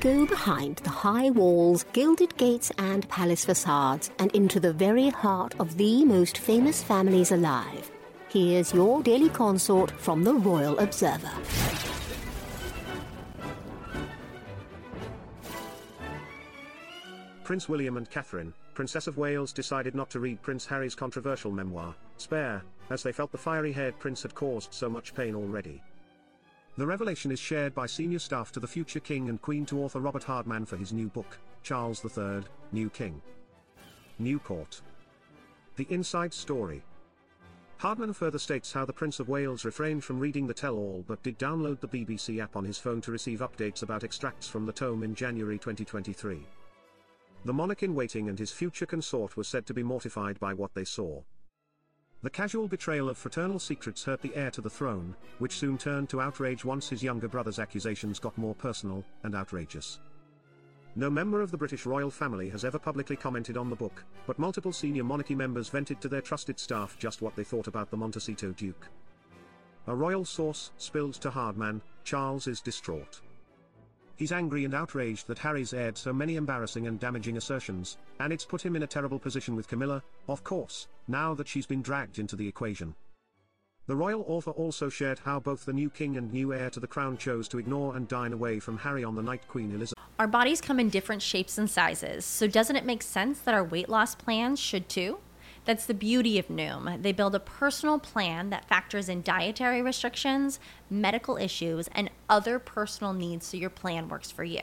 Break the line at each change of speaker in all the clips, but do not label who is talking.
Go behind the high walls, gilded gates, and palace facades, and into the very heart of the most famous families alive. Here's your daily consort from the Royal Observer.
Prince William and Catherine, Princess of Wales decided not to read Prince Harry's controversial memoir, Spare, as they felt the fiery-haired prince had caused so much pain already. The revelation is shared by senior staff to the future king and queen to author Robert Hardman for his new book, Charles III, New King. New Court. The Inside Story. Hardman further states how the Prince of Wales refrained from reading the tell-all but did download the BBC app on his phone to receive updates about extracts from the tome in January 2023. The monarch in waiting and his future consort were said to be mortified by what they saw. The casual betrayal of fraternal secrets hurt the heir to the throne, which soon turned to outrage once his younger brother's accusations got more personal and outrageous. No member of the British royal family has ever publicly commented on the book, but multiple senior monarchy members vented to their trusted staff just what they thought about the Montecito Duke. A royal source spilled to Hardman, Charles is distraught. He's angry and outraged that Harry's aired so many embarrassing and damaging assertions, and it's put him in a terrible position with Camilla, of course, now that she's been dragged into the equation. The royal author also shared how both the new king and new heir to the crown chose to ignore and dine away from Harry on the night Queen Elizabeth.
Our bodies come in different shapes and sizes, so doesn't it make sense that our weight loss plans should too? That's the beauty of Noom. They build a personal plan that factors in dietary restrictions, medical issues, and other personal needs so your plan works for you.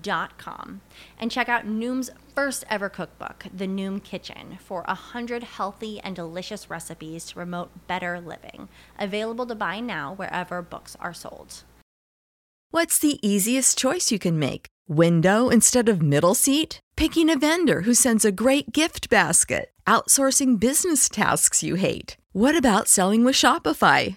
Dot com and check out Noom's first ever cookbook, The Noom Kitchen, for a hundred healthy and delicious recipes to promote better living. Available to buy now wherever books are sold.
What's the easiest choice you can make? Window instead of middle seat? Picking a vendor who sends a great gift basket? Outsourcing business tasks you hate? What about selling with Shopify?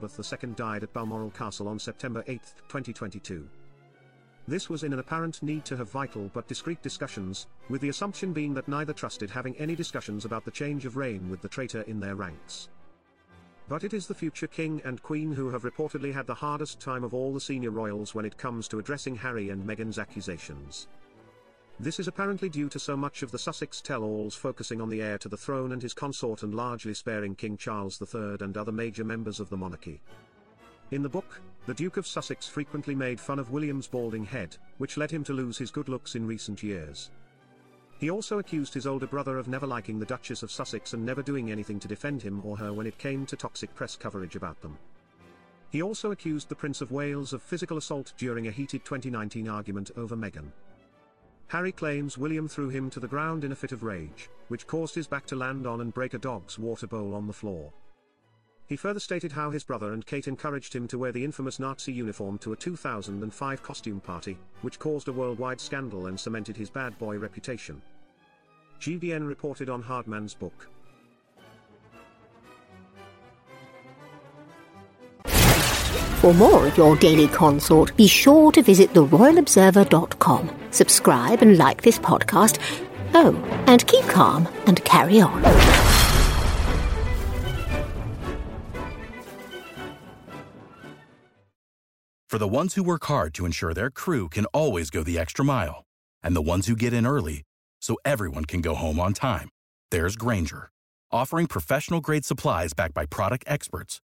Elizabeth II died at Balmoral Castle on September 8, 2022. This was in an apparent need to have vital but discreet discussions, with the assumption being that neither trusted having any discussions about the change of reign with the traitor in their ranks. But it is the future king and queen who have reportedly had the hardest time of all the senior royals when it comes to addressing Harry and Meghan's accusations. This is apparently due to so much of the Sussex tell-alls focusing on the heir to the throne and his consort and largely sparing King Charles III and other major members of the monarchy. In the book, the Duke of Sussex frequently made fun of William's balding head, which led him to lose his good looks in recent years. He also accused his older brother of never liking the Duchess of Sussex and never doing anything to defend him or her when it came to toxic press coverage about them. He also accused the Prince of Wales of physical assault during a heated 2019 argument over Meghan. Harry claims William threw him to the ground in a fit of rage, which caused his back to land on and break a dog's water bowl on the floor. He further stated how his brother and Kate encouraged him to wear the infamous Nazi uniform to a 2005 costume party, which caused a worldwide scandal and cemented his bad boy reputation. GBN reported on Hardman's book.
For more of your daily consort, be sure to visit theroyalobserver.com. Subscribe and like this podcast. Oh, and keep calm and carry on.
For the ones who work hard to ensure their crew can always go the extra mile, and the ones who get in early so everyone can go home on time, there's Grainger, offering professional grade supplies backed by product experts